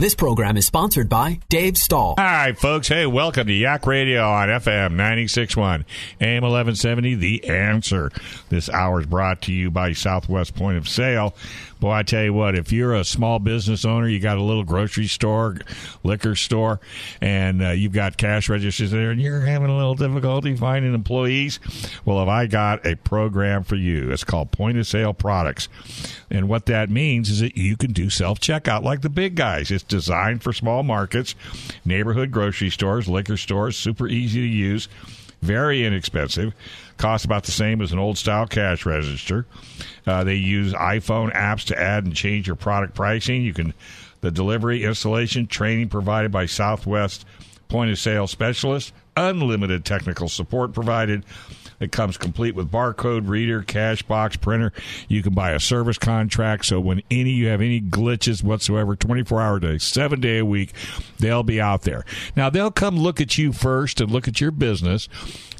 This program is sponsored by Dave Stahl. All right, folks. Hey, welcome to Yak Radio on FM 96.1, AM 1170, The Answer. This hour is brought to you by Southwest Point of Sale. Boy, I tell you what, if you're a small business owner, you got a little grocery store, liquor store, and uh, you've got cash registers there, and you're having a little difficulty finding employees, well, have I got a program for you? It's called Point of Sale Products. And what that means is that you can do self checkout like the big guys. It's designed for small markets, neighborhood grocery stores, liquor stores, super easy to use, very inexpensive costs about the same as an old style cash register. Uh, they use iPhone apps to add and change your product pricing. You can the delivery, installation, training provided by Southwest point of sale specialists, unlimited technical support provided. It comes complete with barcode reader, cash box, printer. You can buy a service contract. So when any you have any glitches whatsoever, 24 hour day, seven day a week, they'll be out there. Now they'll come look at you first and look at your business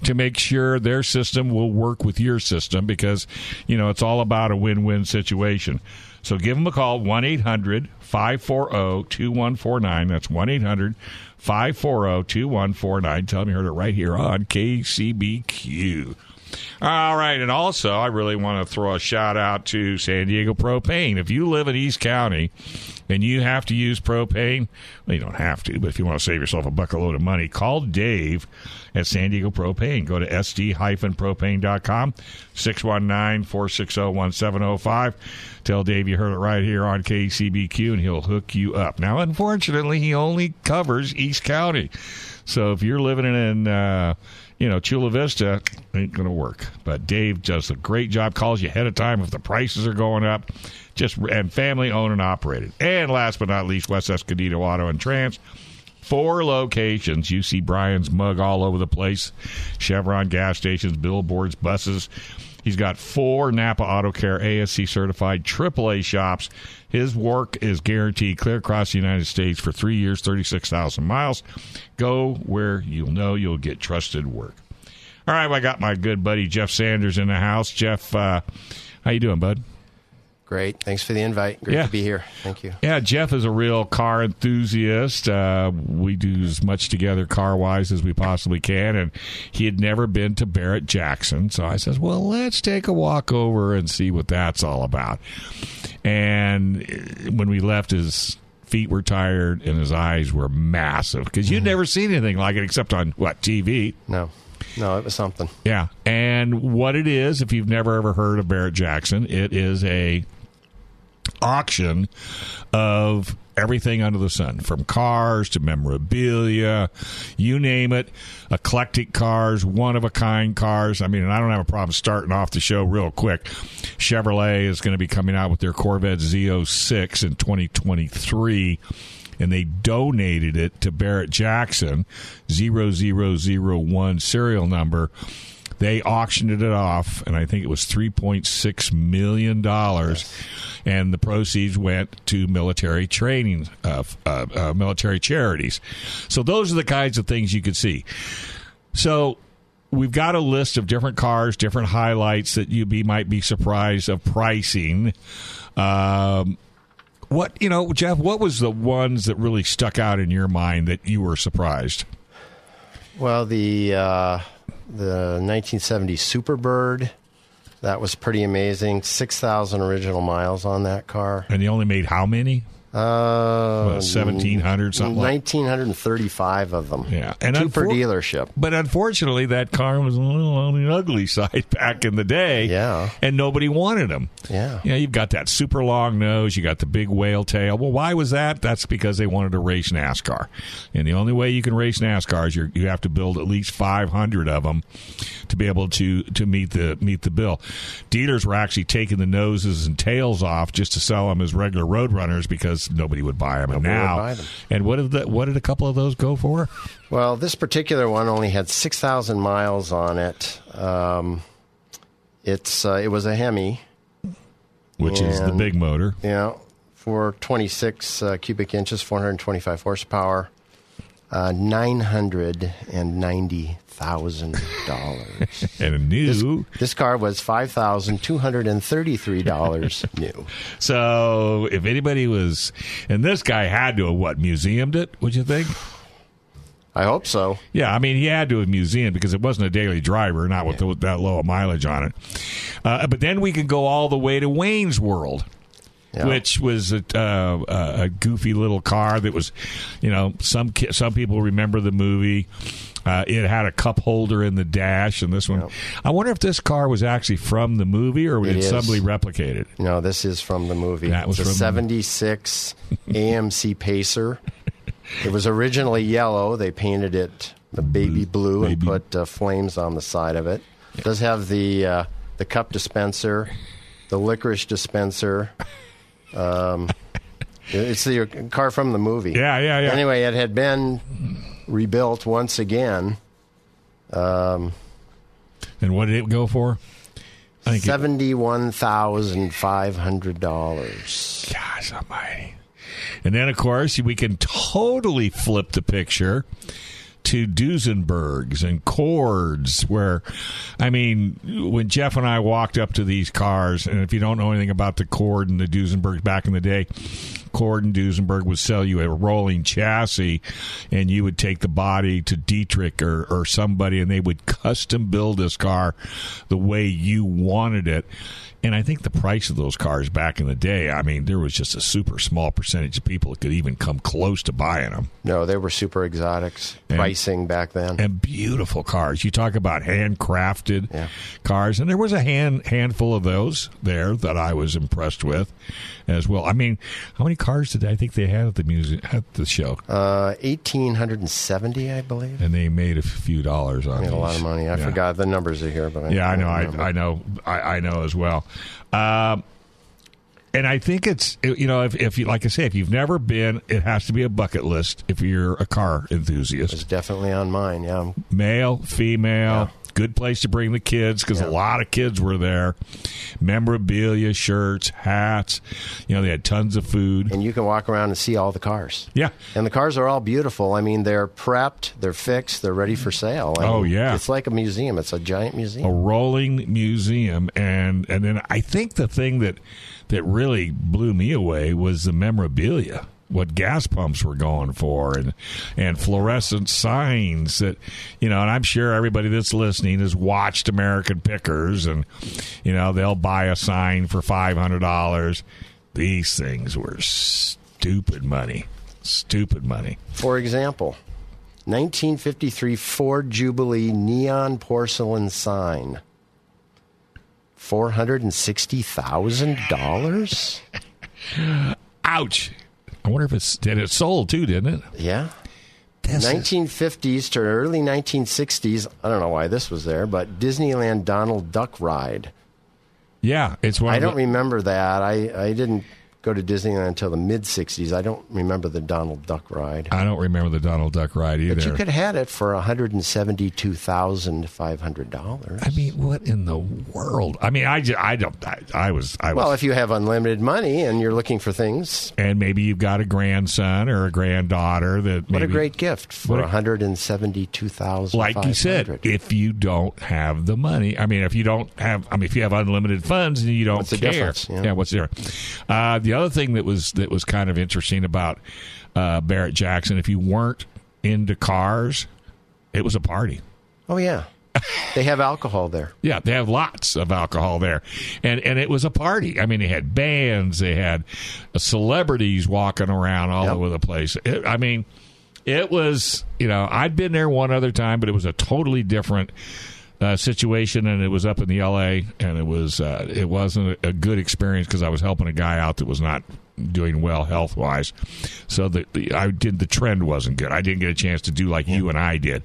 to make sure their system will work with your system because, you know, it's all about a win win situation. So give them a call, 1 800 540 2149. That's 1 800 540 2149. Tell them you heard it right here on KCBQ. All right, and also I really want to throw a shout out to San Diego Propane. If you live in East County and you have to use propane, well, you don't have to, but if you want to save yourself a bucket load of money, call Dave at San Diego Propane. Go to sd-propane.com, 619-460-1705. Tell Dave you heard it right here on KCBQ, and he'll hook you up. Now, unfortunately, he only covers East County. So if you're living in... Uh, you know, Chula Vista ain't going to work. But Dave does a great job, calls you ahead of time if the prices are going up. Just and family owned and operated. And last but not least, West Escondido Auto and Trans. Four locations. You see Brian's mug all over the place. Chevron gas stations, billboards, buses. He's got four Napa Auto Care ASE certified AAA shops. His work is guaranteed clear across the United States for three years, 36,000 miles. Go where you'll know you'll get trusted work. All right, well, I got my good buddy Jeff Sanders in the house. Jeff, uh, how you doing, bud? Great. Thanks for the invite. Great Yeah. to be here. Thank you. Yeah, Jeff is a real car enthusiast. Uh, we do as much together car wise as we possibly can. And he had never been to Barrett Jackson. So I says, well, let's take a walk over and see what that's all about. And uh, when we left, his feet were tired and his eyes were massive because you'd never seen anything like it except on what, TV? No, no, it was something. Yeah. And what it is, if you've never ever heard of Barrett Jackson, it is a auction of everything under the sun from cars to memorabilia you name it. Eclectic cars one of a kind cars. I mean i don't have a problem starting off the show real quick. Chevrolet is going to be coming out with their corvette z06 in 2023 and they donated it to barrett jackson 0001 serial number they auctioned it off, and I think it was three point six million dollars, and the proceeds went to military training, uh, uh, uh, military charities. So those are the kinds of things you could see. So we've got a list of different cars, different highlights that you be might be surprised of pricing. Um, what you know, Jeff? What was the ones that really stuck out in your mind that you were surprised? Well, the uh, the 1970 Superbird, that was pretty amazing. 6,000 original miles on that car. And they only made how many? Uh, What, 1,700 something 1935 of them. Yeah, and Two per dealership. But unfortunately, that car was a little on the ugly side back in the day. Yeah. And nobody wanted them. Yeah. You know, you've got that super long nose, you got the big whale tail. Well, why was that? That's because they wanted to race NASCAR. And the only way you can race NASCAR is you're, you have to build at least 500 of them to be able to, to meet the meet the bill. Dealers were actually taking the noses and tails off just to sell them as regular road runners because because nobody would buy them. And Nobody now, them. and what did the, what did a couple of those go for? Well, this particular one only had 6,000 miles on it. Um, it's uh, It was a Hemi, Which is the big motor. you know, for 26 uh, cubic inches, 425 horsepower, uh, $990,000. And a new. this car was $5,233 new. So if anybody was, and this guy had to have what museumed it? Would you think? I hope so. Yeah, I mean he had to have museum because it wasn't a daily driver, not with the, that low a mileage on it. Uh, but then we can go all the way to Wayne's World. Yeah. Which was a, uh, a goofy little car that was, you know, some ki- some people remember the movie. Uh, it had a cup holder in the dash, and this one. I wonder if this car was actually from the movie or was It did somebody replicate it? No, this is from the movie. That was it's a from the- 76 AMC Pacer. It was originally yellow. They painted it a baby blue and Baby- put uh, flames on the side of it. It does have the uh, the cup dispenser, the licorice dispenser. Um, it's the car from the movie. Yeah, yeah, yeah. Anyway, it had been rebuilt once again. Um, And what did it go for? Seventy-one thousand five hundred dollars. Gosh almighty. And then, of course, we can totally flip the picture to Duesenbergs and Cords, where, I mean, when Jeff and I walked up to these cars, and if you don't know anything about the Cord and the Duesenbergs back in the day, Cord and Duesenberg would sell you a rolling chassis, and you would take the body to Dietrich or, or somebody, and they would custom build this car the way you wanted it. And I think the price of those cars back in the day, I mean, there was just a super small percentage of people that could even come close to buying them. No, they were super exotics And- pricing back then. And beautiful cars. You talk about handcrafted Yeah. cars, and there was a hand handful of those there that I was impressed with as well. I mean, how many cars did I think they had at the music at the show? Uh, 1870, I believe. and they made a few dollars on Made a lot of money. I Yeah. forgot the numbers are here, but I Yeah, I know. I, I know. I, I know as well. Um, and I think it's you know if, if you like I say if you've never been, it has to be a bucket list if you're a car enthusiast. It's definitely on mine. Yeah, male, female. Good place to bring the kids because Yeah. a lot of kids were there. Memorabilia, shirts, hats. You know, they had tons of food. and you can walk around and see all the cars. Yeah, And the cars are all beautiful. I mean, they're prepped, they're fixed, they're ready for sale. I Oh, mean, yeah. it's like a museum. It's a giant museum. a rolling museum and and then I think the thing that that really blew me away was the memorabilia what gas pumps were going for and and fluorescent signs that you know and I'm sure everybody that's listening has watched American Pickers and you know they'll buy a sign for $500 these things were stupid money stupid money For example, 1953 Ford Jubilee neon porcelain sign. Four hundred and sixty thousand dollars. ouch I wonder if it's did it sold too didn't it Yeah. This is- 1950s to early 1960s. I don't know why this was there, but Disneyland Donald Duck ride. yeah it's one I of don't the, remember that. I, I didn't go to Disneyland until the mid 60s. I don't remember the Donald Duck ride. I don't remember the Donald Duck ride either. But you could have had it for $172,500. I mean, what in the world? I mean, I, ju- I don't. I, I was. I was. Well, if you have unlimited money and you're looking for things, and maybe you've got a grandson or a granddaughter that. what a great gift for What a- 172500 Like you said, if you don't have the money, I mean, if you don't have, I mean, if you have unlimited funds and you don't What's the care, difference? Yeah. what's the difference? Uh, the other thing that was that was kind of interesting about uh, Barrett Jackson, if you weren't into cars, it was a party. Oh, yeah. they have alcohol there. Yeah, they have lots of alcohol there, and and it was a party. I mean, they had bands, they had celebrities walking around all Yep. over the place. It, I mean, it was you know I'd been there one other time, but it was a totally different uh, situation, and it was up in the L.A. and it was uh, it wasn't a, good experience because I was helping a guy out that was not doing well health wise. So the, the I did the trend wasn't good. I didn't get a chance to do like you and I did.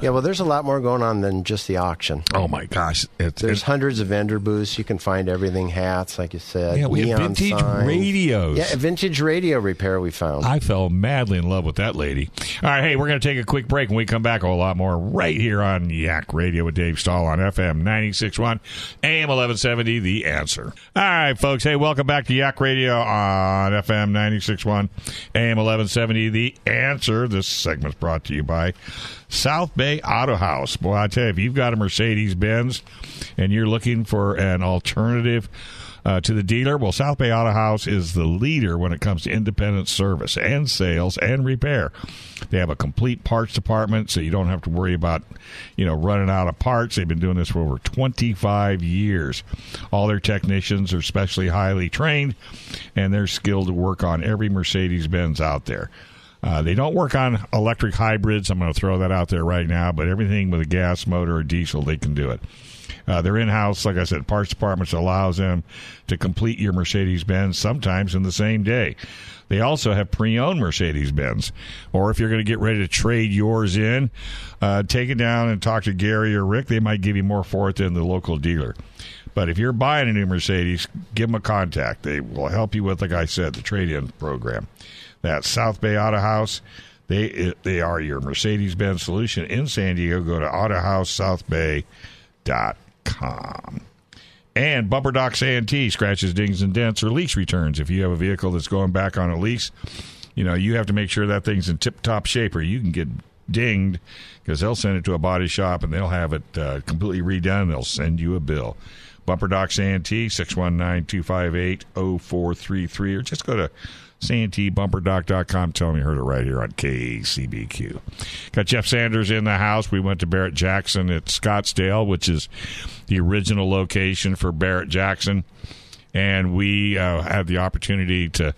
Yeah, well, there's a lot more going on than just the auction. Oh my gosh, it's, There's it's hundreds of vendor booths. You can find everything hats, like you said. yeah, we have vintage signs. radios. Yeah, a vintage radio repair we found. I fell madly in love with that lady. All right, hey, we're going to take a quick break. When we come back, a whole lot more right here on Yak Radio with Dave Stahl on FM 96.1, AM 1170, The Answer. All right, folks. Hey, welcome back to Yak Radio on FM 96.1, AM 1170, The Answer. This segment's brought to you by South Bay Auto House. Boy, I tell you, if you've got a Mercedes Benz and you're looking for an alternative, uh, to the dealer. Well, South Bay Auto House is the leader when it comes to independent service and sales and repair. They have a complete parts department, so you don't have to worry about, you know, running out of parts. They've been doing this for over 25 years. All their technicians are specially highly trained, and they're skilled to work on every Mercedes Benz out there. Uh, they don't work on electric hybrids. I'm going to throw that out there right now, but everything with a gas motor or diesel, they can do it. Uh, their in-house, like I said, parts departments allows them to complete your Mercedes-Benz sometimes in the same day. They also have pre-owned Mercedes-Benz, or if you're going to get ready to trade yours in, uh, take it down and talk to Gary or Rick. They might give you more for it than the local dealer. But if you're buying a new Mercedes, give them a contact. They will help you with, like I said, the trade-in program. That's South Bay Auto House. They they are your Mercedes Benz solution in San Diego. Go to AutoHouseSouthBay.com. And Bumper Docs A&T scratches, dings, and dents or lease returns. If you have a vehicle that's going back on a lease, you know you have to make sure that thing's in tip-top shape, or you can get dinged because they'll send it to a body shop and they'll have it uh, completely redone. They'll send you a bill. Bumper Docs A&T 619-258-0433 or just go to santbumperdoc.com. Tell me you heard it right here on KCBQ. Got Jeff Sanders in the house. We went to Barrett Jackson at Scottsdale, which is the original location for Barrett Jackson. And we uh, had the opportunity to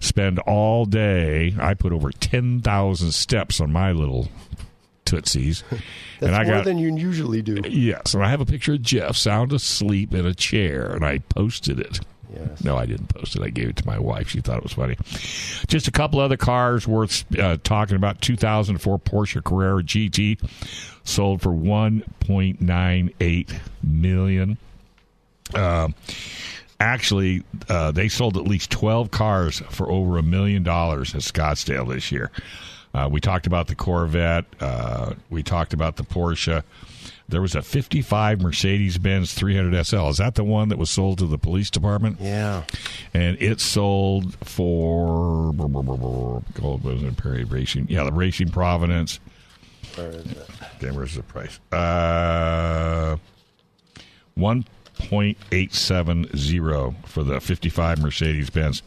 spend all day. I put over 10,000 steps on my little Tootsies. That's and I more got, than you usually do. Yes, and I have a picture of Jeff sound asleep in a chair, and I posted it. Yes. No, I didn't post it. I gave it to my wife. She thought it was funny. Just a couple other cars worth uh, talking about. 2004 Porsche Carrera GT sold for 1.98 million. Uh, actually, uh, they sold at least 12 cars for over a million dollars at Scottsdale this year. Uh, we talked about the Corvette. Uh, we talked about the Porsche. There was a 55 Mercedes Benz 300 SL. Is that the one that was sold to the police department? Yeah. And it sold for gold was it Perry Racing? Yeah, the Racing Providence. Where is it? Okay, where's the price? Uh, one point eight seven zero for the fifty five Mercedes Benz.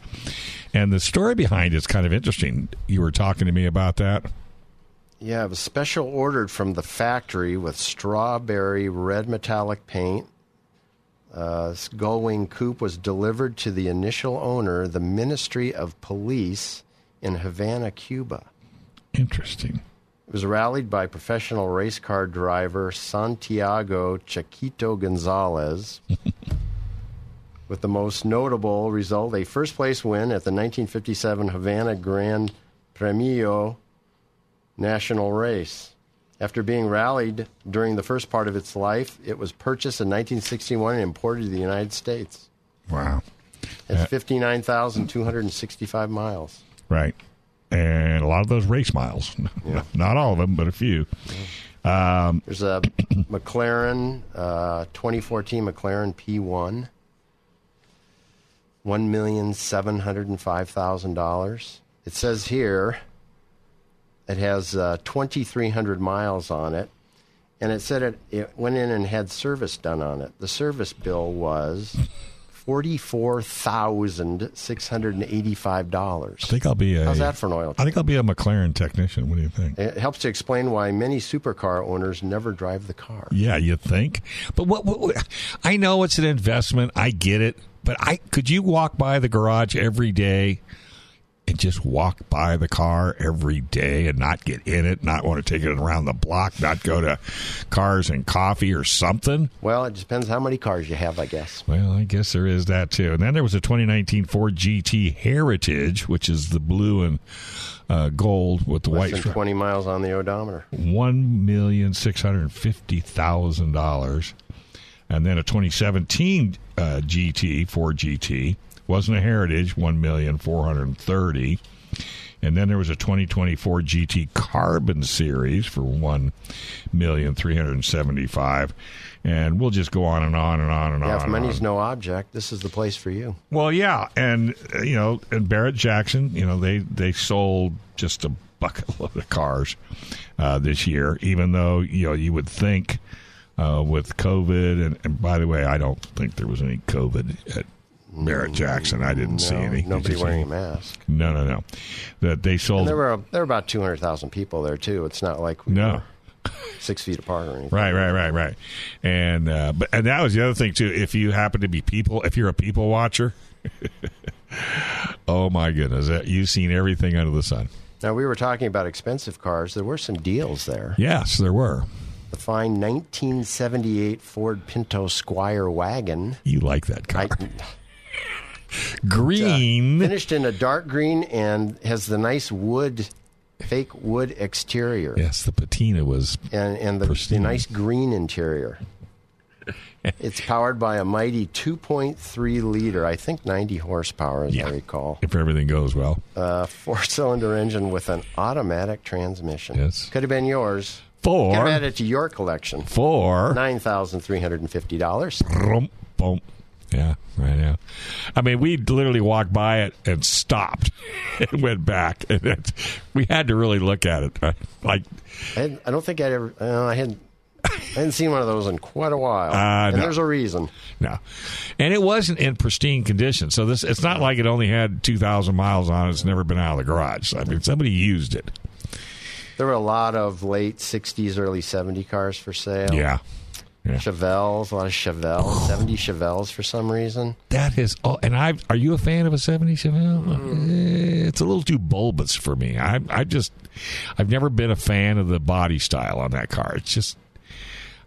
And the story behind it's kind of interesting. You were talking to me about that. Yeah, it was special ordered from the factory with strawberry red metallic paint. Uh, this Gullwing coupe was delivered to the initial owner, the Ministry of Police in Havana, Cuba. Interesting. It was rallied by professional race car driver Santiago Chiquito Gonzalez. with the most notable result, a first place win at the 1957 Havana Grand Premio national race. After being rallied during the first part of its life, it was purchased in 1961 and imported to the United States. Wow. It's 59,265 miles. Right. And a lot of those race miles. Not all of them, but a few. Um, There's a McLaren, uh, 2014 McLaren P1, $1,705,000. It says here it has uh, 2,300 miles on it, and it said it, it went in and had service done on it. The service bill was $44,685. I think I'll be a. How's that for an oil I think I'll be a McLaren technician. What do you think? It helps to explain why many supercar owners never drive the car. Yeah, you think? But what, what, what? I know it's an investment. I get it. But I could you walk by the garage every day and just walk by the car every day and not get in it, not want to take it around the block, not go to cars and coffee or something? Well, it depends how many cars you have, I guess. Well, I guess there is that too. And then there was a 2019 Ford GT Heritage, which is the blue and uh, gold with the Less white than 20 miles on the odometer. one million six hundred fifty thousand dollars, and then a 2017 uh, GT Ford GT wasn't a Heritage one million four hundred thirty, and then there was a 2024 GT Carbon Series for one million three hundred seventy-five, and we'll just go on and on and on and Yeah, on. if money's on. no object, this is the place for you. Well, yeah, and uh, you know, and Barrett Jackson, you know, they they sold just a bucket load of cars uh, this year, even though you know you would think uh, with COVID, and, and by the way, I don't think there was any COVID at Barrett Jackson. I didn't see any. Nobody wearing a mask. No, no, no. That they sold. And there were there were about 200,000 people there too. It's not like we No. were six feet apart or anything. Right, right, right, right. And uh, but and that was the other thing too. If you happen to be people, if you're a people watcher, oh my goodness, that- you've seen everything under the sun. Now we were talking about expensive cars. There were some deals there. Yes, there were. The fine 1978 Ford Pinto Squire wagon. You like that car? I, Green. finished in a dark green and has the nice wood, fake wood exterior, yes, the patina was. and and the, the nice green interior. it's powered by a mighty 2.3 liter, I think 90 horsepower, as Yeah. I recall. If everything goes well, Uh, four-cylinder engine with an automatic transmission. Yes. could have been yours. Could have four, added to your collection. four, Nine thousand three hundred and fifty dollars. boom, boom. Yeah, right now. I mean, we literally walked by it and stopped and went back, and it's, we had to really look at it. Right? Like, I, I don't think I'd ever. Uh, I hadn't. I hadn't seen one of those in quite a while, Uh, and no. there's a reason. no, and it wasn't in pristine condition. So this, it's not like it only had two thousand miles on it. It's never been out of the garage. I mean, somebody used it. There were a lot of late '60s, early '70 cars for sale. Yeah, yeah. Chevelles, a lot of Chevelles, '70 Chevelles for some reason. That is, oh, and I are you a fan of a seventy Chevelle? Mm. It's a little too bulbous for me. I, I just, I've never been a fan of the body style on that car. It's just,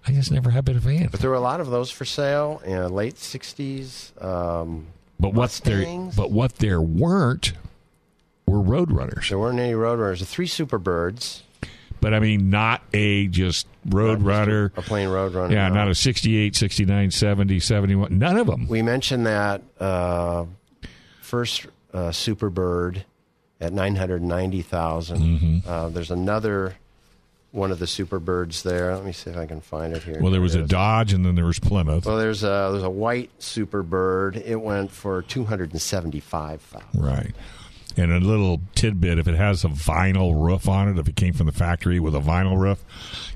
I just never have been a fan. But there were a lot of those for sale in the late '60s. Um, But what there, but what there weren't were Roadrunners. there weren't any Roadrunners. The three Superbirds, But I mean, not a just Roadrunner. a plain road runner. Yeah, no. not a 68, 69, 70, 71. None of them. We mentioned that uh, first uh, Superbird at 990,000. Mm-hmm. Uh, there's another one of the Superbirds there. Let me see if I can find it here. Well, there was a. Dodge, and then there was Plymouth. Well, there's a there's a white Superbird. It went for two hundred and seventy five thousand. Right. And a little tidbit if it has a vinyl roof on it, if it came from the factory with a vinyl roof,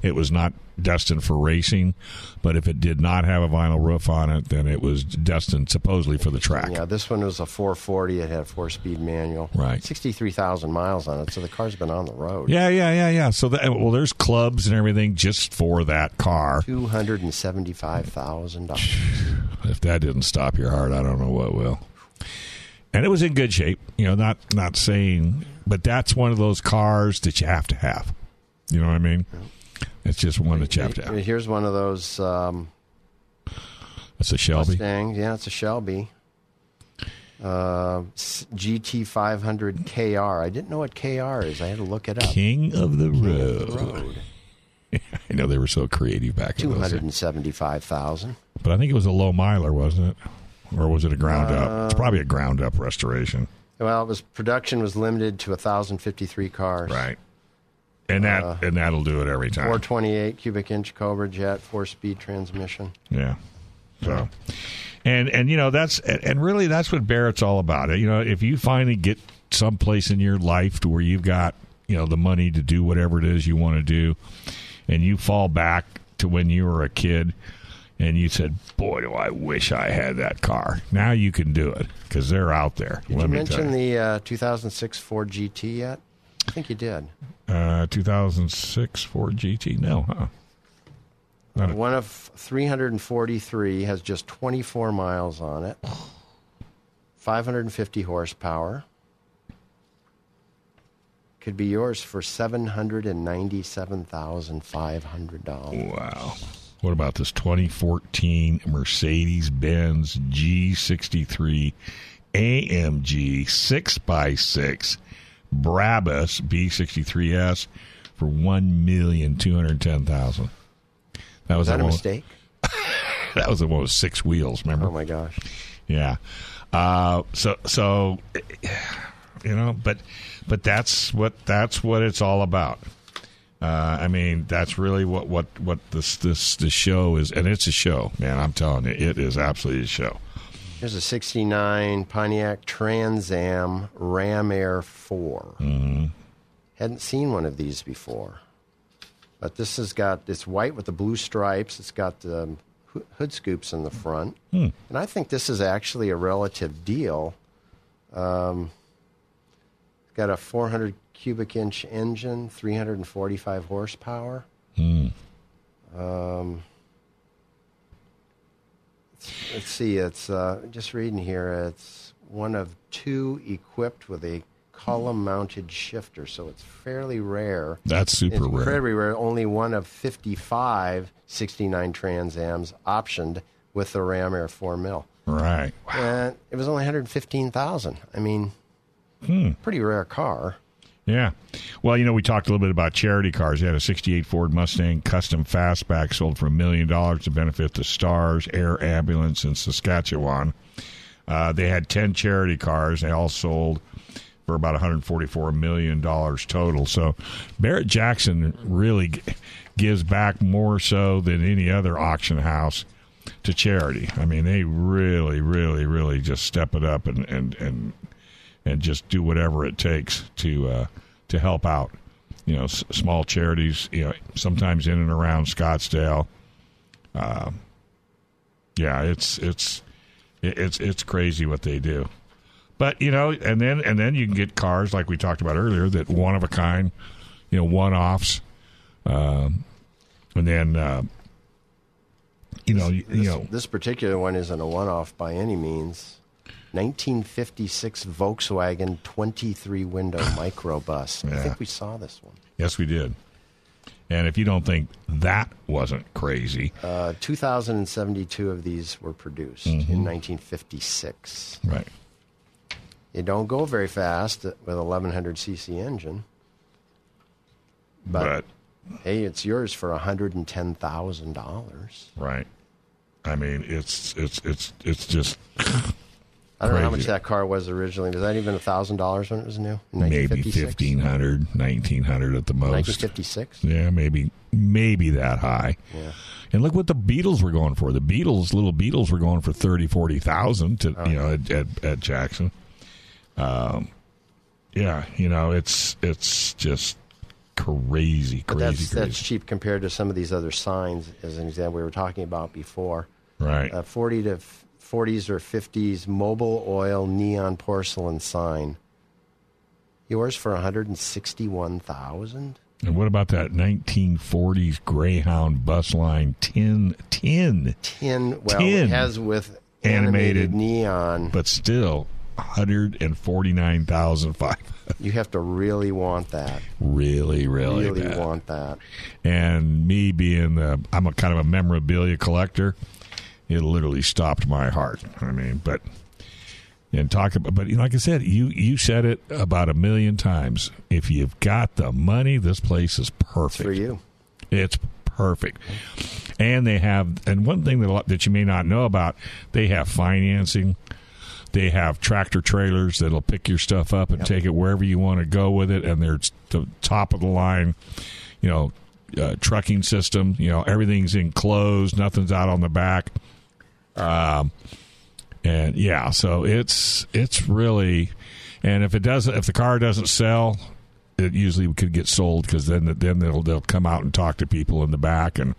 it was not destined for racing. But if it did not have a vinyl roof on it, then it was destined supposedly for the track. Yeah, this one was a 440. It had a four speed manual. Right. Sixty three thousand miles on it. So the car's been on the road. Yeah, yeah, yeah, yeah. So that, well, there's clubs and everything just for that car. Two hundred and seventy five thousand dollars. If that didn't stop your heart, I don't know what will. And it was in good shape. You know, not not saying, but that's one of those cars that you have to have. You know what I mean? It's just one that you have to have. Here's one of those um, That's a Shelby. Mustangs. Yeah, it's a Shelby. Uh, GT 500 KR. I didn't know what KR is. I had to look it up. King of the King Road. of the Road. I know they were so creative back in Two those hundred days. and seventy-five thousand. But I think it was a low miler, wasn't it? Or was it a ground up? It's uh, probably a ground up restoration. Well, it was production was limited to thousand fifty-three cars. Right. And that uh, and that'll do it every time. Four twenty-eight cubic inch Cobra jet, four-speed transmission. Yeah. So, and and you know that's and and really that's what Barrett's all about. You know, if you finally get someplace in your life to where you've got you know the money to do whatever it is you want to do, and you fall back to when you were a kid, and you said, "Boy, do I wish I had that car." Now you can do it because they're out there. Did you mention you. the uh, 2006 Ford GT yet? I think you did. uh, 2006 Ford GT? No, huh? Not a- One of 343 has just 24 miles on it. 550 horsepower. Could be yours for $797,500. Wow. What about this 2014 Mercedes Benz G63 AMG 6x6 Brabus B63S for one million two hundred ten thousand. That was that a one- mistake? That was the one with six wheels. Remember? Oh my gosh. Yeah. Uh, so so you know, but but that's what that's what it's all about. Uh, I mean, that's really what what what this this this show is, and it's a show, man. I'm telling you, it is absolutely a show. Here's a 69 Pontiac Trans Am Ram Air 4. Mm-hmm. Hadn't seen one of these before. But this has got, it's white with the blue stripes. It's got the hood scoops in the front. And I think this is actually a relative deal. Um, got a 400 cubic inch engine, 345 horsepower. Um, let's see, it's uh, just reading here. It's one of two equipped with a column mounted shifter, so it's fairly rare. That's super It's rare. incredibly rare. Only one of 55 69 Trans Ams optioned with the Ram Air 4 mil. Right. And it was only 115000 I mean, Hmm. pretty rare car. Yeah. Well, you know, we talked a little bit about charity cars. They had a 68 Ford Mustang custom fastback sold for a million dollars to benefit the Stars Air Ambulance in Saskatchewan. Uh, they had 10 charity cars. They all sold for about 144 million dollars total. So Barrett Jackson really g- gives back more so than any other auction house to charity. I mean, they really, really, really just step it up and and and and just do whatever it takes to uh, to help out. You know, s- small charities. You know, sometimes in and around Scottsdale. Um, yeah, it's it's it's it's crazy what they do. But you know, and then and then you can get cars like we talked about earlier that one of a kind, you know, one offs, um, and then uh, you know you, you know this particular one isn't a one off by any means. 1956 Volkswagen 23 window microbus. I think we saw this one. yes we did. And if you don't think that wasn't crazy, Uh, 2072 of these were produced Mm-hmm. in 1956. right? It don't go very fast with 1100 cc engine. But, but hey, it's yours for $110,000. Right. I mean, it's it's it's it's just I don't know how much that car was originally. Was that even $1,000 when it was new? Maybe 1956? 1500 1900 at the most. 1956? Yeah, maybe maybe that high. Yeah. And look what the Beetles were going for. The Beetles, little Beetles were going for 30 40,000 to, you know, at, at, at Jackson. Um yeah, you know, it's it's just crazy, But crazy, that's, crazy. that's cheap compared to some of these other signs, as an example we were talking about before. right. Uh, 40 to f- 40s or 50s Mobil oil neon porcelain sign. Yours for 161,000? and what about that 1940s Greyhound bus line tin tin 10 well Tin. it has with Animated. animated, neon. but still 149,005. You have to really want that. really, really, Really bad. want that. And me being the, I'm a kind of a memorabilia collector. It literally stopped my heart. I mean, but and talk about, but like I said, you you said it about a million times. If you've got the money, this place is perfect For you. It's perfect. And they have, and one thing that, a lot- that you may not know about, they have financing. They have tractor trailers that'll pick your stuff up and take it wherever you want to go with it. And they're the top of the line, you know, uh, trucking system. You know, everything's enclosed, nothing's out on the back. Um, and yeah, so it's it's really, and if it doesn't, if the car doesn't sell, it usually could get sold because then then they'll they'll come out and talk to people in the back and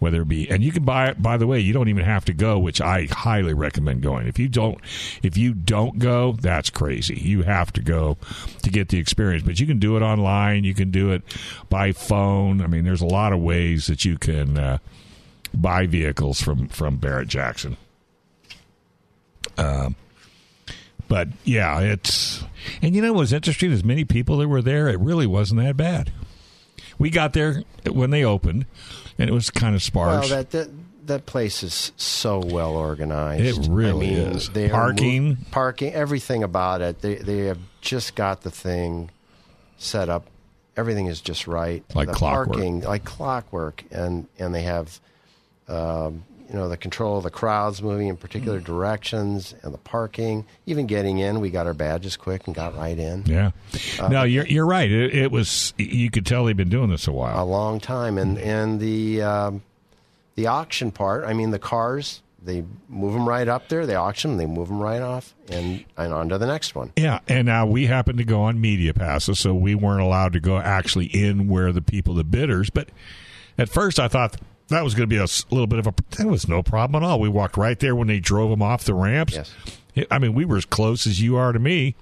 whether it be and you can buy it. By the way, you don't even have to go, which I highly recommend going. If you don't, if you don't go, that's crazy. You have to go to get the experience, but you can do it online. You can do it by phone. I mean, there's a lot of ways that you can uh, buy vehicles from from Barrett Jackson. Um, but yeah, it's and you know what's interesting? As many people that were there, it really wasn't that bad. We got there when they opened, and it was kind of sparse. Well, that, that that place is so well organized. It really I mean, is. they Parking. mov- parking, everything about it. They they have just got the thing set up. Everything is just right. Like the clockwork. parking, like clockwork, and and they have, um, you know, the control of the crowds moving in particular Mm. directions, and the parking. Even getting in, we got our badges quick and got right in. Yeah. Uh, no, you're you're right. It, it was you could tell they've been doing this a while. a long time. And and the um, the auction part. I mean, the cars they move them right up there. They auction them. They move them right off, and and on to the next one. Yeah, and now we happened to go on media passes, so we weren't allowed to go actually in where the people, the bidders. But at first, I thought that was going to be a little bit of a. That was no problem at all. We walked right there when they drove them off the ramps. Yes. I mean, we were as close as you are to me,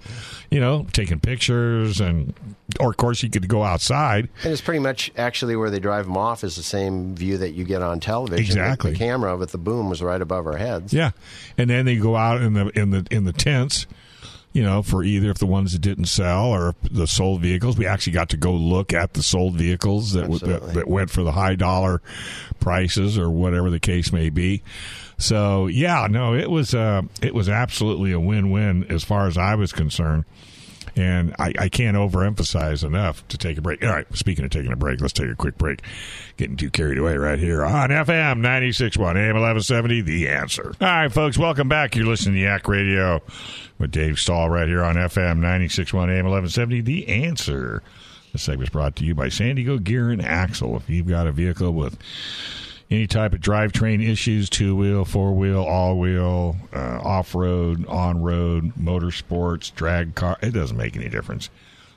you know, taking pictures, and or of course you could go outside. And it's pretty much actually where they drive them off is the same view that you get on television. Exactly. The, camera with the boom was right above our heads. Yeah, and then they go out in the in the in the tents, you know, for either if the ones that didn't sell or the sold vehicles. We actually got to go look at the sold vehicles that w- that, that went for the high dollar prices or whatever the case may be. So yeah, no, it was uh, it was absolutely a win win as far as I was concerned. And I, I can't overemphasize enough to take a break. All right, speaking of taking a break, let's take a quick break. Getting too carried away right here on FM 96.1 AM 1170, The Answer. All right, folks, welcome back. You're listening to Yak Radio with Dave Stahl right here on FM 96.1 AM 1170, The Answer. This segment's brought to you by San Diego Gear and Axle. If you've got a vehicle with any type of drivetrain issues two wheel, four wheel, all wheel, uh, off road, on road, motorsports, drag car. It doesn't make any difference.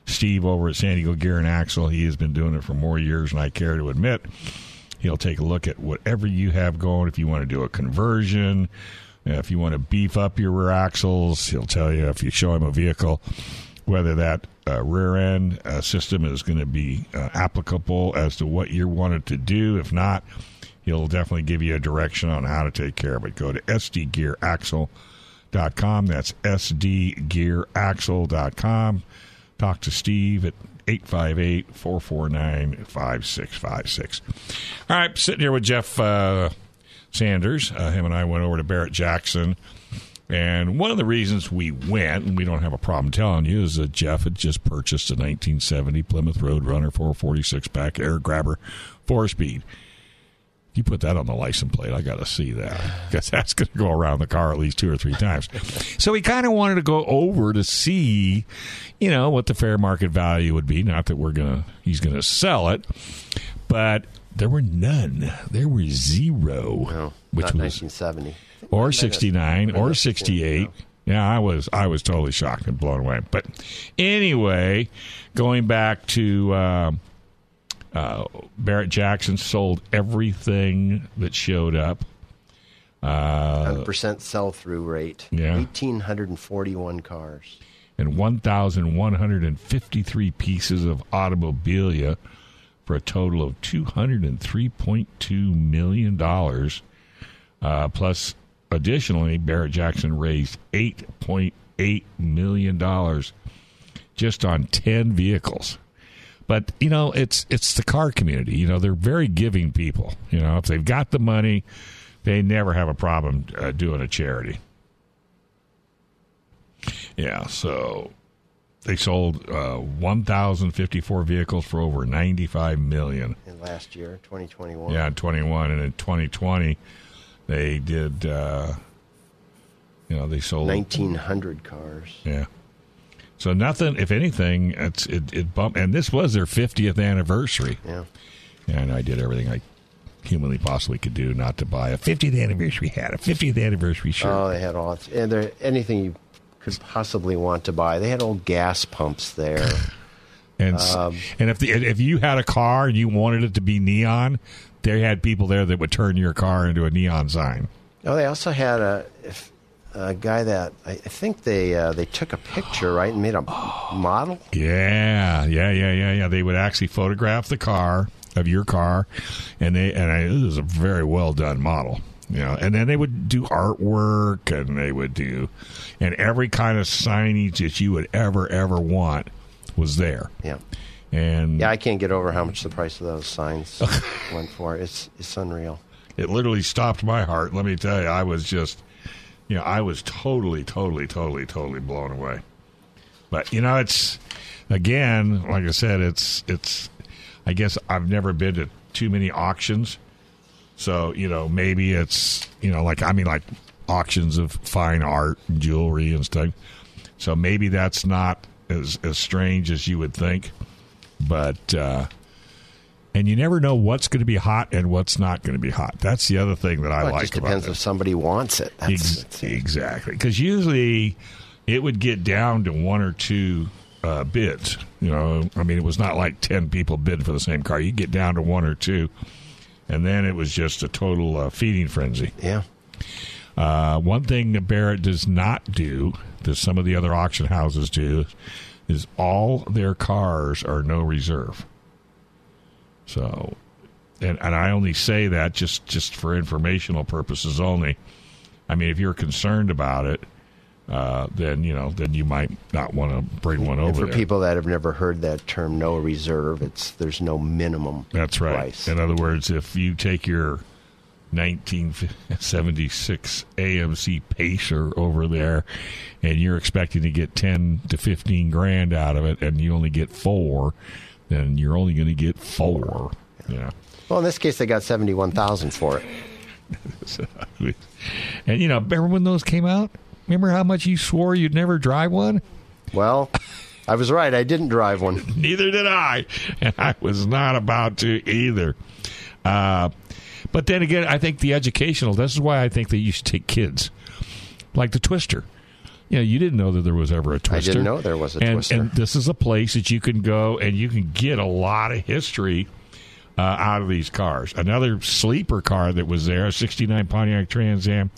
Steve over at San Diego Gear and Axle, he has been doing it for more years than I care to admit. He'll take a look at whatever you have going. If you want to do a conversion, if you want to beef up your rear axles, he'll tell you if you show him a vehicle whether that uh, rear end uh, system is going to be uh, applicable as to what you want it to do. If not, he'll definitely give you a direction on how to take care of it. Go to sdgearaxle.com. That's sdgearaxle.com. Talk to Steve at 858 449 5656. All right, sitting here with Jeff uh, Sanders. Uh, him and I went over to Barrett Jackson. And one of the reasons we went, and we don't have a problem telling you, is that Jeff had just purchased a 1970 Plymouth Roadrunner 446 back air grabber four speed. You put that on the license plate, I got to see that because that's going to go around the car at least two or three times. So we kind of wanted to go over to see, you know, what the fair market value would be. Not that we're gonna, he's going to sell it, but there were none. There were zero, No, which was 1970. or 69 or 68 yeah i was i was totally shocked and blown away but anyway going back to um, uh, barrett jackson sold everything that showed up uh, 100% sell through rate. Yeah. 1,841 cars. and 1153 pieces of automobilia for a total of 203.2 million dollars uh, plus additionally barrett jackson raised 8.8 million dollars just on 10 vehicles but you know it's it's the car community you know they're very giving people you know if they've got the money they never have a problem uh, doing a charity yeah so they sold uh, 1054 vehicles for over 95 million in last year, 2021. yeah in 21 and in 2020 they did uh, you know they sold 1,900 cars. yeah. So nothing. If anything, it's it, it bumped, and this was their 50th anniversary. Yeah. And I did everything I humanly possibly could do not to buy a 50th anniversary hat, a 50th anniversary shirt. Oh, they had all and there anything you could possibly want to buy. They had old gas pumps there. and um, and if the, if you had a car and you wanted it to be neon, they had people there that would turn your car into a neon sign. oh, they also had a if, a guy that I, think they uh, they took a picture right and made a model. Yeah, yeah, yeah, yeah, yeah. They would actually photograph the car of your car, and they and I, this is a very well done model. You know, and then they would do artwork, and they would do, and every kind of signage that you would ever ever want was there. Yeah. And Yeah, I can't get over how much the price of those signs went for. It's it's unreal. it literally stopped my heart. Let me tell you, I was just, you know, I was totally, totally, totally, totally blown away. But you know, it's again, like I said, it's it's. I guess I've never been to too many auctions, so you know maybe it's you know like I mean like auctions of fine art and jewelry and stuff. So maybe that's not as as strange as you would think, but. uh and you never know what's going to be hot and what's not going to be hot. That's the other thing that I Well, it like just about depends it. if somebody wants it. That's, Ex- it. exactly. Because usually it would get down to one or two uh, bids. You know, I mean, it was not like 10 people bid for the same car. You get down to one or two, and then it was just a total uh, feeding frenzy. Yeah. Uh, one thing that Barrett does not do, that some of the other auction houses do, is all their cars are no reserve. So, and, and I only say that just, just for informational purposes only. I mean, if you're concerned about it, uh, then you know, then you might not want to bring one And over for there. people that have never heard that term, no reserve, it's there's no minimum. That's right. Price. In other words, if you take your 1976 AMC Pacer over there and you're expecting to get 10 to 15 grand out of it and you only get four, then you're only going to get four. Yeah. Well, in this case, they got seventy-one thousand for it. and, you know, remember when those came out? Remember how much you swore you'd never drive one? Well, I was right. I didn't drive one. Neither did I. And I was not about to either. Uh, but then again, I think the educational, this is why I think they used to take kids. Like the Twister. You know, you didn't know that there was ever a Twister. I didn't know there was a and, Twister. And this is a place that you can go and you can get a lot of history uh, out of these cars. Another sleeper car that was there, a 69 Pontiac Trans Am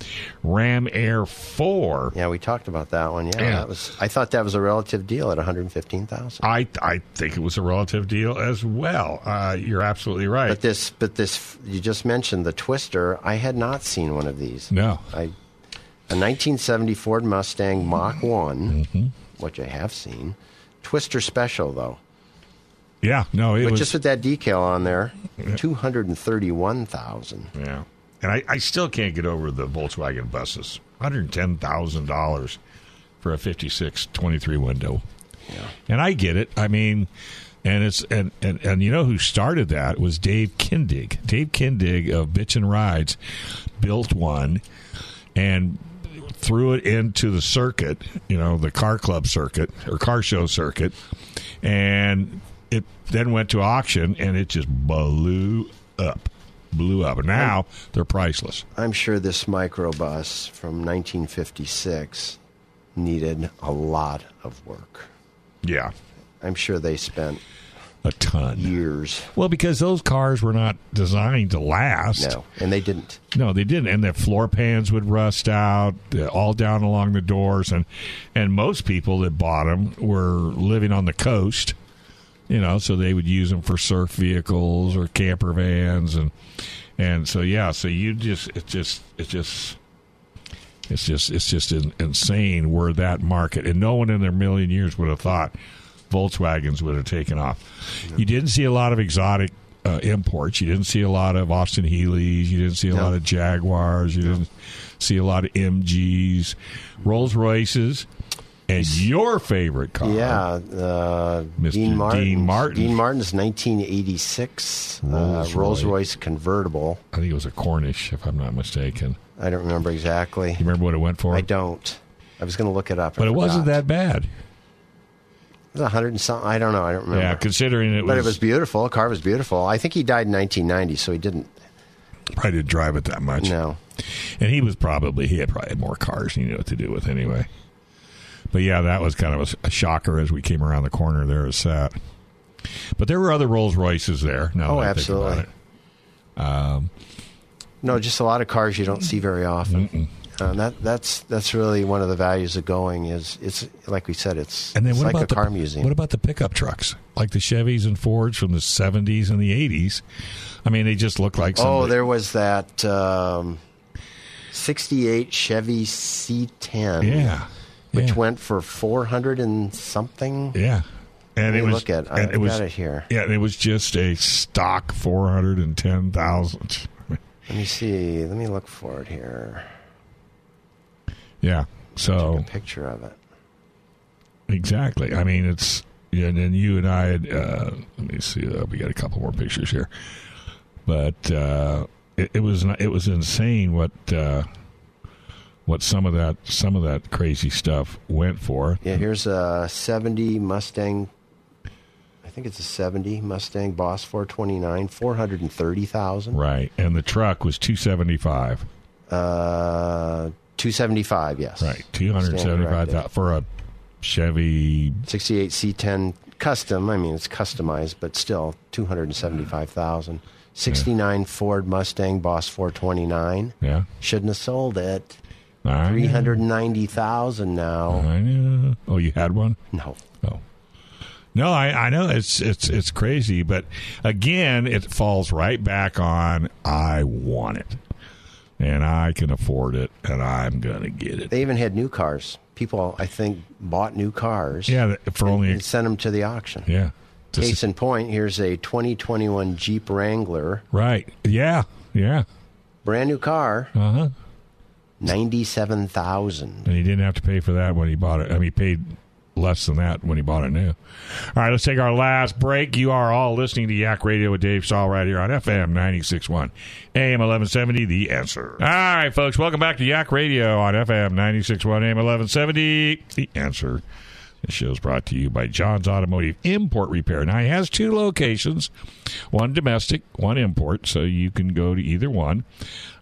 Ram Air 4. Yeah, we talked about that one. Yeah, Yeah. that was. I thought that was a relative deal at one hundred fifteen thousand. I, I think it was a relative deal as well. Uh, you're absolutely right. But this, but this, you just mentioned the Twister. I had not seen one of these. no. I, a 1970 Ford Mustang Mach One, Mm-hmm. which I have seen. Twister Special though, Yeah, no, it but was just with that decal on there, two hundred and thirty-one thousand. Yeah. And I, I still can't get over the Volkswagen buses. $110,000 for a 56 23 window. Yeah. And I get it. I mean, and it's and, and and you know who started that was Dave Kindig. Dave Kindig of Bitchin' Rides built one and threw it into the circuit, you know, the car club circuit or car show circuit, and it then went to auction and it just blew up, blew up. And now they're priceless. I'm sure this microbus from 1956 needed a lot of work. Yeah, I'm sure they spent a ton. years. Well, because those cars were not designed to last. No, and they didn't. No, they didn't, and the floor pans would rust out all down along the doors, and and most people that bought them were living on the coast, you know, so they would use them for surf vehicles or camper vans, and and so yeah, so you just it just it just it's just it's just insane where that market, and no one in their million years would have thought Volkswagens would have taken off. You didn't see a lot of exotic uh, imports. You didn't see a lot of Austin Healey's. You didn't see a No. lot of Jaguars. You didn't see a lot of MGs, Rolls Royces, and your favorite car. Yeah, uh, Mr. Dean Martin. Dean Martin. Dean Martin's 1986 uh, Rolls-Royce. Rolls Royce convertible. I think it was a Cornish, if I'm not mistaken. I don't remember exactly. You remember what it went for? I don't. I was going to look it up, But it wasn't that bad. It was a hundred and something. I don't know. I don't remember. Yeah, considering it was, but it was beautiful. The car was beautiful. I think he died in 1990, so he didn't. probably didn't drive it that much. No. And he was probably he had probably had more cars than he knew what to do with anyway. But yeah, that was kind of a, a shocker as we came around the corner there as that. But there were other Rolls Royces there. Now Oh, that I think about absolutely. Um, No, just a lot of cars you don't see very often. Uh, that that's that's really one of the values of going. Is it's like we said, it's And then what like about a car the museum. what about the pickup trucks like the Chevys and Fords from the seventies and the eighties? I mean, they just look like oh, there was that um, '68 Chevy C10. yeah, which yeah. went for four hundred and something. yeah. And it was look at. I and it was got it here. yeah, it was just a stock four hundred and ten thousand. Let me see. Let me look for it here. Yeah. So picture of it. Exactly. I mean, it's Yeah, and then you and I had. Uh, let me see. Uh, we got a couple more pictures here, but uh, it, it was it was insane what uh, what some of that some of that crazy stuff went for. Yeah, here's a 70 Mustang. I think it's a 70 Mustang Boss 429, 430,000. Right, and the truck was two seventy five. Uh, 275, yes. Right, two hundred seventy five thousand for a Chevy. 68 C10 custom. I mean, it's customized, but still 275,000. 69 Ford Mustang Boss 429. Yeah, Shouldn't have sold it. I 390,000 now. I know. Oh, you had one. No. Oh. No, I, I know it's it's it's crazy, but again, it falls right back on I want it, and I can afford it, and I'm gonna get it. They even had new cars. People, I think, bought new cars. Yeah, for only and sent them to the auction. yeah. Case in point, here's a 2021 Jeep Wrangler, right. Yeah. Yeah. brand new car, Uh huh. 97,000. And he didn't have to pay for that when he bought it. I mean, he paid less than that when he bought it new. All right, let's take our last break. You are all listening to Yak Radio with Dave Saul right here on FM 96.1, AM 1170, The Answer. All right, folks, welcome back to Yak Radio on FM 96.1, AM 1170, The Answer. The show is brought to you by John's Automotive Import Repair. Now, he has two locations one domestic, one import, so you can go to either one.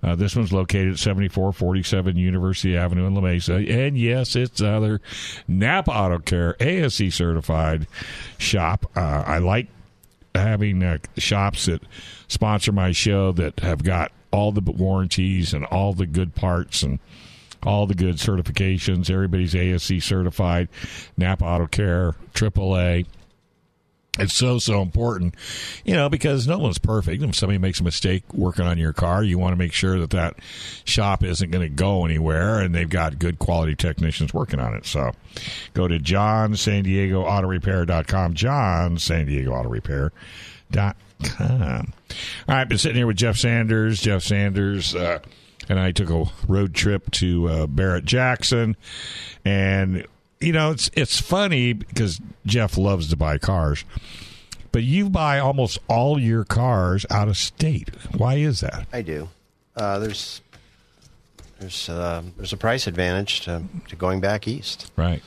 Uh, this one's located at 7447 University Avenue in La Mesa. And yes, it's another Napa Auto Care ASE certified shop. Uh, I like having uh, shops that sponsor my show that have got all the warranties and all the good parts and all the good certifications. Everybody's ASE certified, Napa Auto Care, AAA. It's so so important, you know, because no one's perfect. If somebody makes a mistake working on your car, you want to make sure that that shop isn't going to go anywhere, and they've got good quality technicians working on it. So, go to John San Diego Auto Repair.com. John San Diego Auto Repair.com. All right, been sitting here with Jeff Sanders. Jeff Sanders. Uh, and I took a road trip to uh, Barrett Jackson, and you know it's it's funny because Jeff loves to buy cars, but you buy almost all your cars out of state. Why is that? I do. Uh, there's there's uh, there's a price advantage to, to going back east. Right.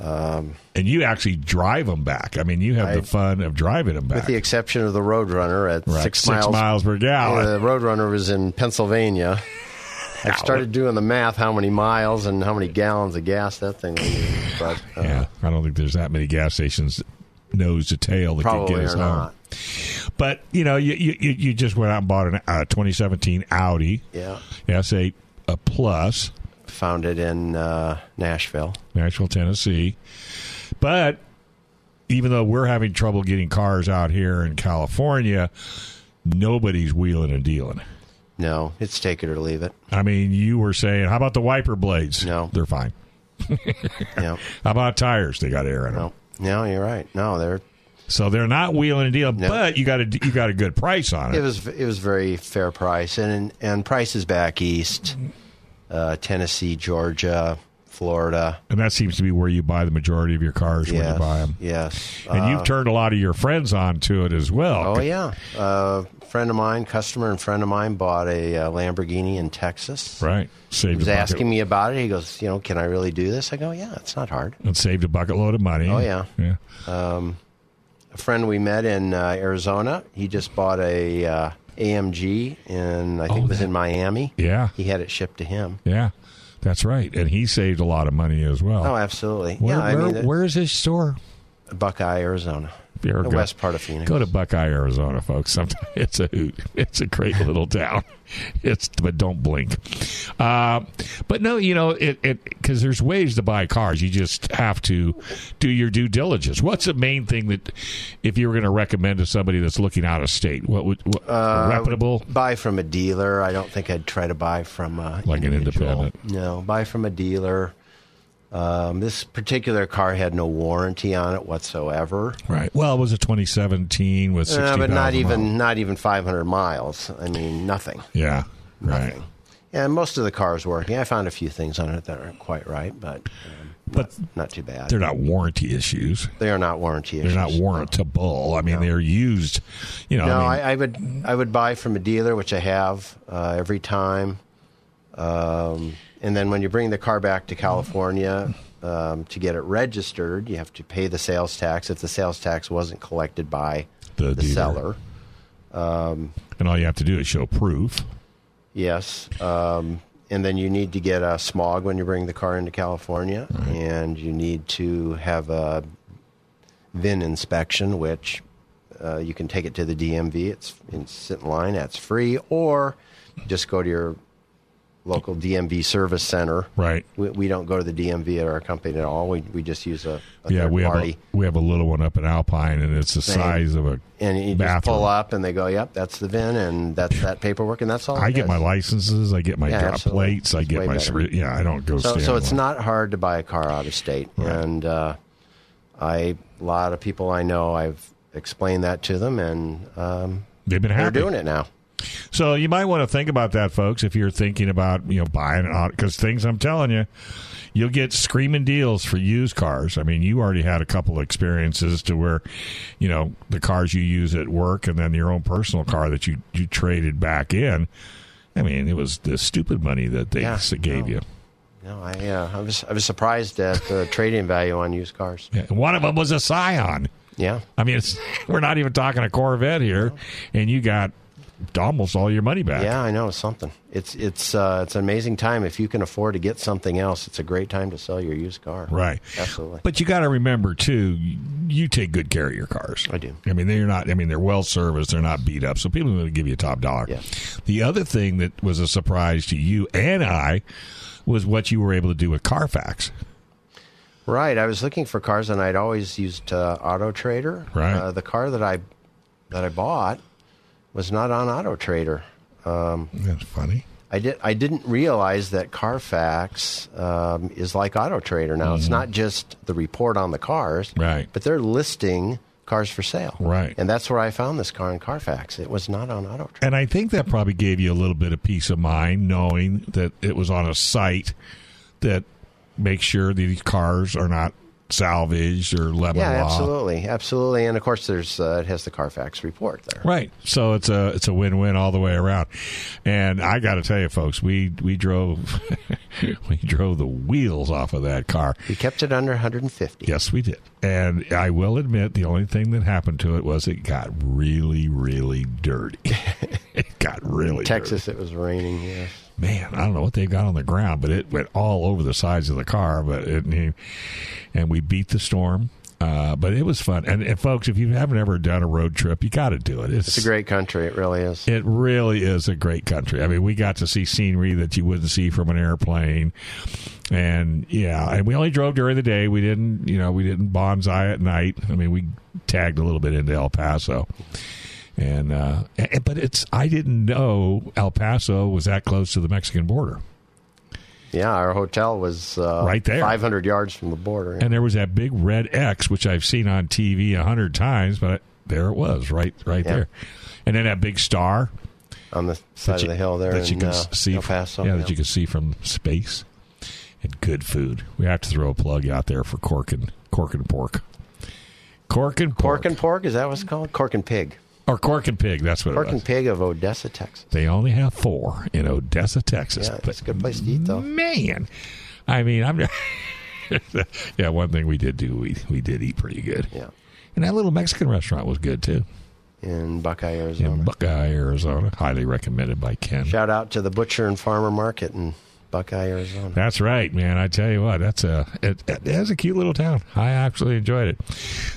And you actually drive them back. I mean, you have I- the fun of driving them back. With the exception of the Roadrunner at right. six, Six miles, per gallon. The Roadrunner was in Pennsylvania. I started doing the math, how many miles and how many gallons of gas that thing was. But uh, yeah, I don't think there's that many gas stations nose to tail that could get us home. not. But you know, you, you you you just went out and bought a uh, 2017 Audi Yeah, S8 a plus, found it in uh, Nashville. Nashville, Tennessee. But even though we're having trouble getting cars out here in California, nobody's wheeling and dealing. No, it's take it or leave it. I mean, you were saying, how about the wiper blades? No. they're fine. No, How about tires? They got air in them. no, no. You're right. No, they're So they're not wheeling and dealing, No. but you got a you got a good price on it. It was it was very fair price, and and prices back east, uh, Tennessee, Georgia, Florida. and that seems to be where you buy the majority of your cars when you buy them. yes. And Uh, you've turned a lot of your friends on to it as well. oh yeah, a friend of mine, customer and friend of mine, bought a uh, Lamborghini in Texas. Right. He Saved was a asking me about it. He goes, you know, can I really do this? I go, yeah, it's not hard. and saved a bucket load of money. Oh, yeah. Yeah. A friend we met in uh, Arizona, he just bought a uh, AMG, and I think Oh, it was that- in Miami. Yeah. He had it shipped to him. Yeah. That's right. And he saved a lot of money as well. Oh, absolutely. Where, yeah, I mean, where is his store? Buckeye, Arizona, Here, the go- west part of Phoenix. Go to Buckeye, Arizona, folks. Sometimes it's a hoot. It's a great little town. It's but don't blink. Uh, but no, you know it because there's ways to buy cars. You just have to do your due diligence. What's the main thing that if you were going to recommend to somebody that's looking out of state? What would what, Uh, reputable? Buy from a dealer. I don't think I'd try to buy from a Like an individual. independent. No, buy from a dealer. Um, this particular car had no warranty on it whatsoever. Right. Well, it was a 2017 with 60, Uh, but not even not even 500 miles. I mean, nothing. Yeah. Right. Nothing. And most of the cars working. I found a few things on it that aren't quite right, but um, but not too bad. they're not warranty issues. They are not warranty They're not warrantable. I mean, they're used. You know, No, I mean, I, I would I would buy from a dealer, which I have uh, every time. Um, and then when you bring the car back to California um, to get it registered, you have to pay the sales tax if the sales tax wasn't collected by The the, seller. and all you have to do is show proof. Yes. Um, and then you need to get a smog when you bring the car into California, and you need to have a VIN inspection, which uh, you can take it to the DMV. It's, it's sit in line. That's free, or just go to your local DMV service center. Right. We, we don't go to the DMV at our company at all. We, we just use a, a Yeah, third we have party. a, we have a little one up in Alpine, and it's the Same. size of a and you just pull up, and they go, "Yep, that's the VIN, and that's that paperwork, and that's all." I get is. my licenses, I get my Yeah, drop absolutely. plates, I It's get my better. yeah. I don't go So, so it's alone. not hard to buy a car out of state, and uh, I a lot of people I know I've explained that to them, and um, They've been happy. they're doing it now. So you might want to think about that, folks, if you're thinking about you know buying an auto because things I'm telling you, you'll get screaming deals for used cars. I mean, you already had a couple of experiences to where, you know, the cars you use at work and then your own personal car that you you traded back in. I mean, it was the stupid money that they Yeah, gave no. you. No, I uh, I was I was surprised at the trading value on used cars. Yeah, One of them was a Scion. Yeah, I mean, it's, we're not even talking a Corvette here, and you got almost all your money back. yeah, I know it's something. It's it's uh, it's an amazing time if you can afford to get something else. It's a great time to sell your used car. Right. Absolutely. But you got to remember too, you, you take good care of your cars. I do. I mean, they're not. I mean, they're well serviced. They're not beat up. So people are going to give you a top dollar. Yeah. The other thing that was a surprise to you and I was what you were able to do with Carfax. Right. I was looking for cars, and I'd always used uh, Auto Trader. Right. Uh, the car that I that I bought was not on Auto Trader. That's funny. I did. I didn't realize that Carfax um, is like Auto Trader now. It's not just the report on the cars, Mm-hmm. Right. But they're listing cars for sale, Right. And that's where I found this car in Carfax. It was not on Auto Trader. And I think that probably gave you a little bit of peace of mind knowing that it was on a site that makes sure these cars are not salvaged or lemon Yeah, absolutely, absolutely. And of course, there's uh, it has the Carfax report there. Right. So it's a it's a win win all the way around. And I got to tell you, folks, we we drove we drove the wheels off of that car. We kept it under 150. Yes, we did. And I will admit, the only thing that happened to it was it got really, really dirty. it got really Texas, it was raining. Yes. Man, I don't know what they've got on the ground, but it went all over the sides of the car. But it, and we beat the storm. Uh, but it was fun. And, and folks, if you haven't ever done a road trip, you got to do it. It's, It's a great country. It really is. It really is a great country. I mean, we got to see scenery that you wouldn't see from an airplane, and yeah, and we only drove during the day. We didn't, you know, we didn't bonsai at night. I mean, we tagged a little bit into El Paso, and uh, and- but it's I didn't know El Paso was that close to the Mexican border. Yeah, our hotel was uh, Right there. 500 yards from the border. and there was that big red X, which I've seen on TV a hundred times, but there it was, right, right Yeah. there, and then that big star on the side that of the hill there that you can uh, see, El Paso. yeah, that you can see from space, and good food. We have to throw a plug out there for cork and cork and pork, cork and pork, Pork and pork, is that what it's called? Cork and pig. Or cork and pig. That's what Pork it was. and pig of Odessa, Texas. They only have four in Odessa, Texas. Yeah, it's a good place to eat, though. man, I mean, I'm. yeah, one thing we did do, we we did eat pretty good. Yeah. And that little Mexican restaurant was good too. In Buckeye, Arizona. In Buckeye, Arizona. Highly recommended by Ken. Shout out to the butcher and farmer market in Buckeye, Arizona. That's right, man. I tell you what, that's a it, it has a cute little town. I actually enjoyed it.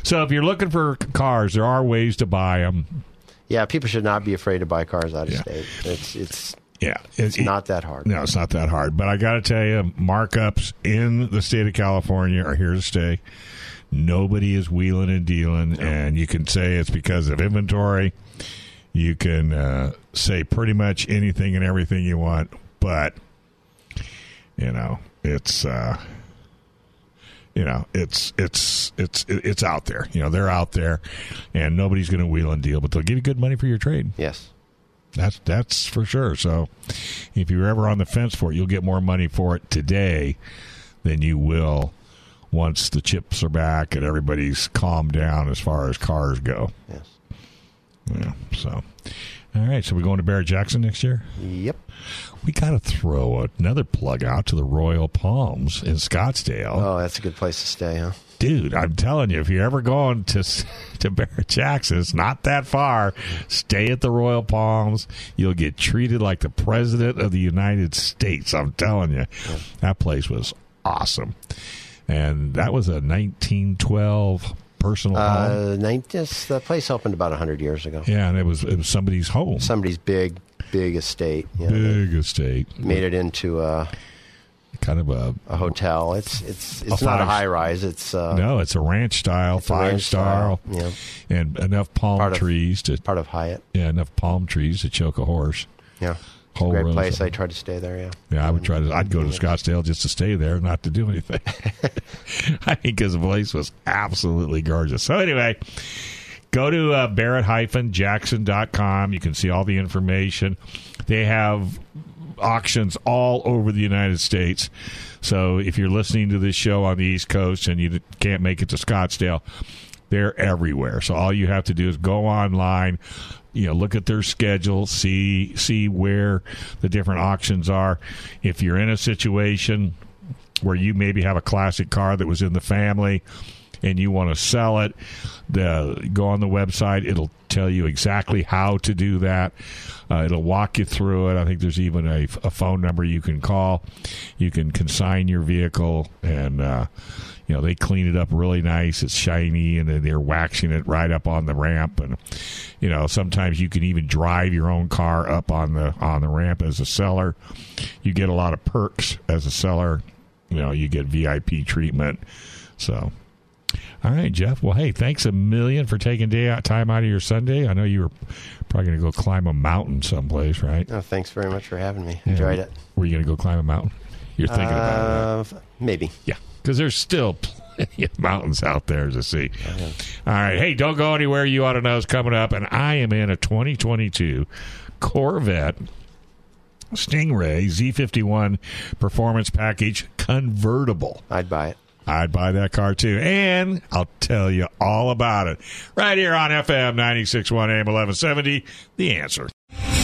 So if you're looking for cars, there are ways to buy them. Yeah, people should not be afraid to buy cars out of Yeah. state. It's it's Yeah, it's not that hard. No, it's not that hard. But I got to tell you, markups in the state of California are here to stay. Nobody is wheeling and dealing, and you can say it's because of inventory. You can uh, say pretty much anything and everything you want, but you know it's uh, you know it's it's it's it's out there. You know they're out there, and nobody's going to wheel and deal, but they'll give you good money for your trade. Yes. That's that's for sure. So, if you're ever on the fence for it, you'll get more money for it today than you will once the chips are back and everybody's calmed down as far as cars go. Yes. Yeah. So, all right. So we're going to Barrett Jackson next year. Yep. We got to throw another plug out to the Royal Palms in Scottsdale. Oh, that's a good place to stay, huh? Dude, I'm telling you, if you're ever going to to Barrett Jackson, it's not that far. Stay at the Royal Palms. You'll get treated like the president of the United States. I'm telling you, that place was awesome, and that was a 1912 personal home. Uh, nine, yes, the place opened about 100 years ago. Yeah, and it was it was somebody's home, Somebody's big, big estate. You know, big estate, made it into a, kind of a a hotel. It's it's it's A not a high rise. It's uh, no, it's a ranch style, five ranch star, style, Yeah, and enough palm Part of- trees to part of Hyatt. yeah, enough palm trees to choke a horse. Yeah, Whole great place. I tried to stay there. Yeah, Yeah, I would try to. I'd go to Scottsdale just to stay there, not to do anything. I think because the place was absolutely gorgeous. So anyway, go to uh, Barrett-Jackson.com. You can see all the information. They have auctions all over the United States. So if you're listening to this show on the East Coast and you can't make it to Scottsdale, they're everywhere. So all you have to do is go online, you know, look at their schedule, see see where the different auctions are. If you're in a situation where you maybe have a classic car that was in the family and you want to sell it, the go on the website. It'll tell you exactly how to do that. Uh, it'll walk you through it. I think there's even a, a phone number you can call. You can consign your vehicle, and uh, you know they clean it up really nice. It's shiny, and they're waxing it right up on the ramp. And you know sometimes you can even drive your own car up on the on the ramp as a seller. You get a lot of perks as a seller. You know you get VIP treatment. So all right, Jeff. Well, hey, thanks a million for taking day out, time out of your Sunday. I know you were probably going to go climb a mountain someplace, right? No, thanks very much for having me. Yeah. Enjoyed it. Were you going to go climb a mountain? You're thinking about it. Uh, maybe. Yeah, because there's still plenty of mountains out there to see. All right. Hey, don't go anywhere. You ought to know is coming up, and I am in a 2022 Corvette. Stingray Z51 Performance Package convertible. I'd buy it. I'd buy that car too. And I'll tell you all about it right here on FM 961 AM 1170. The answer.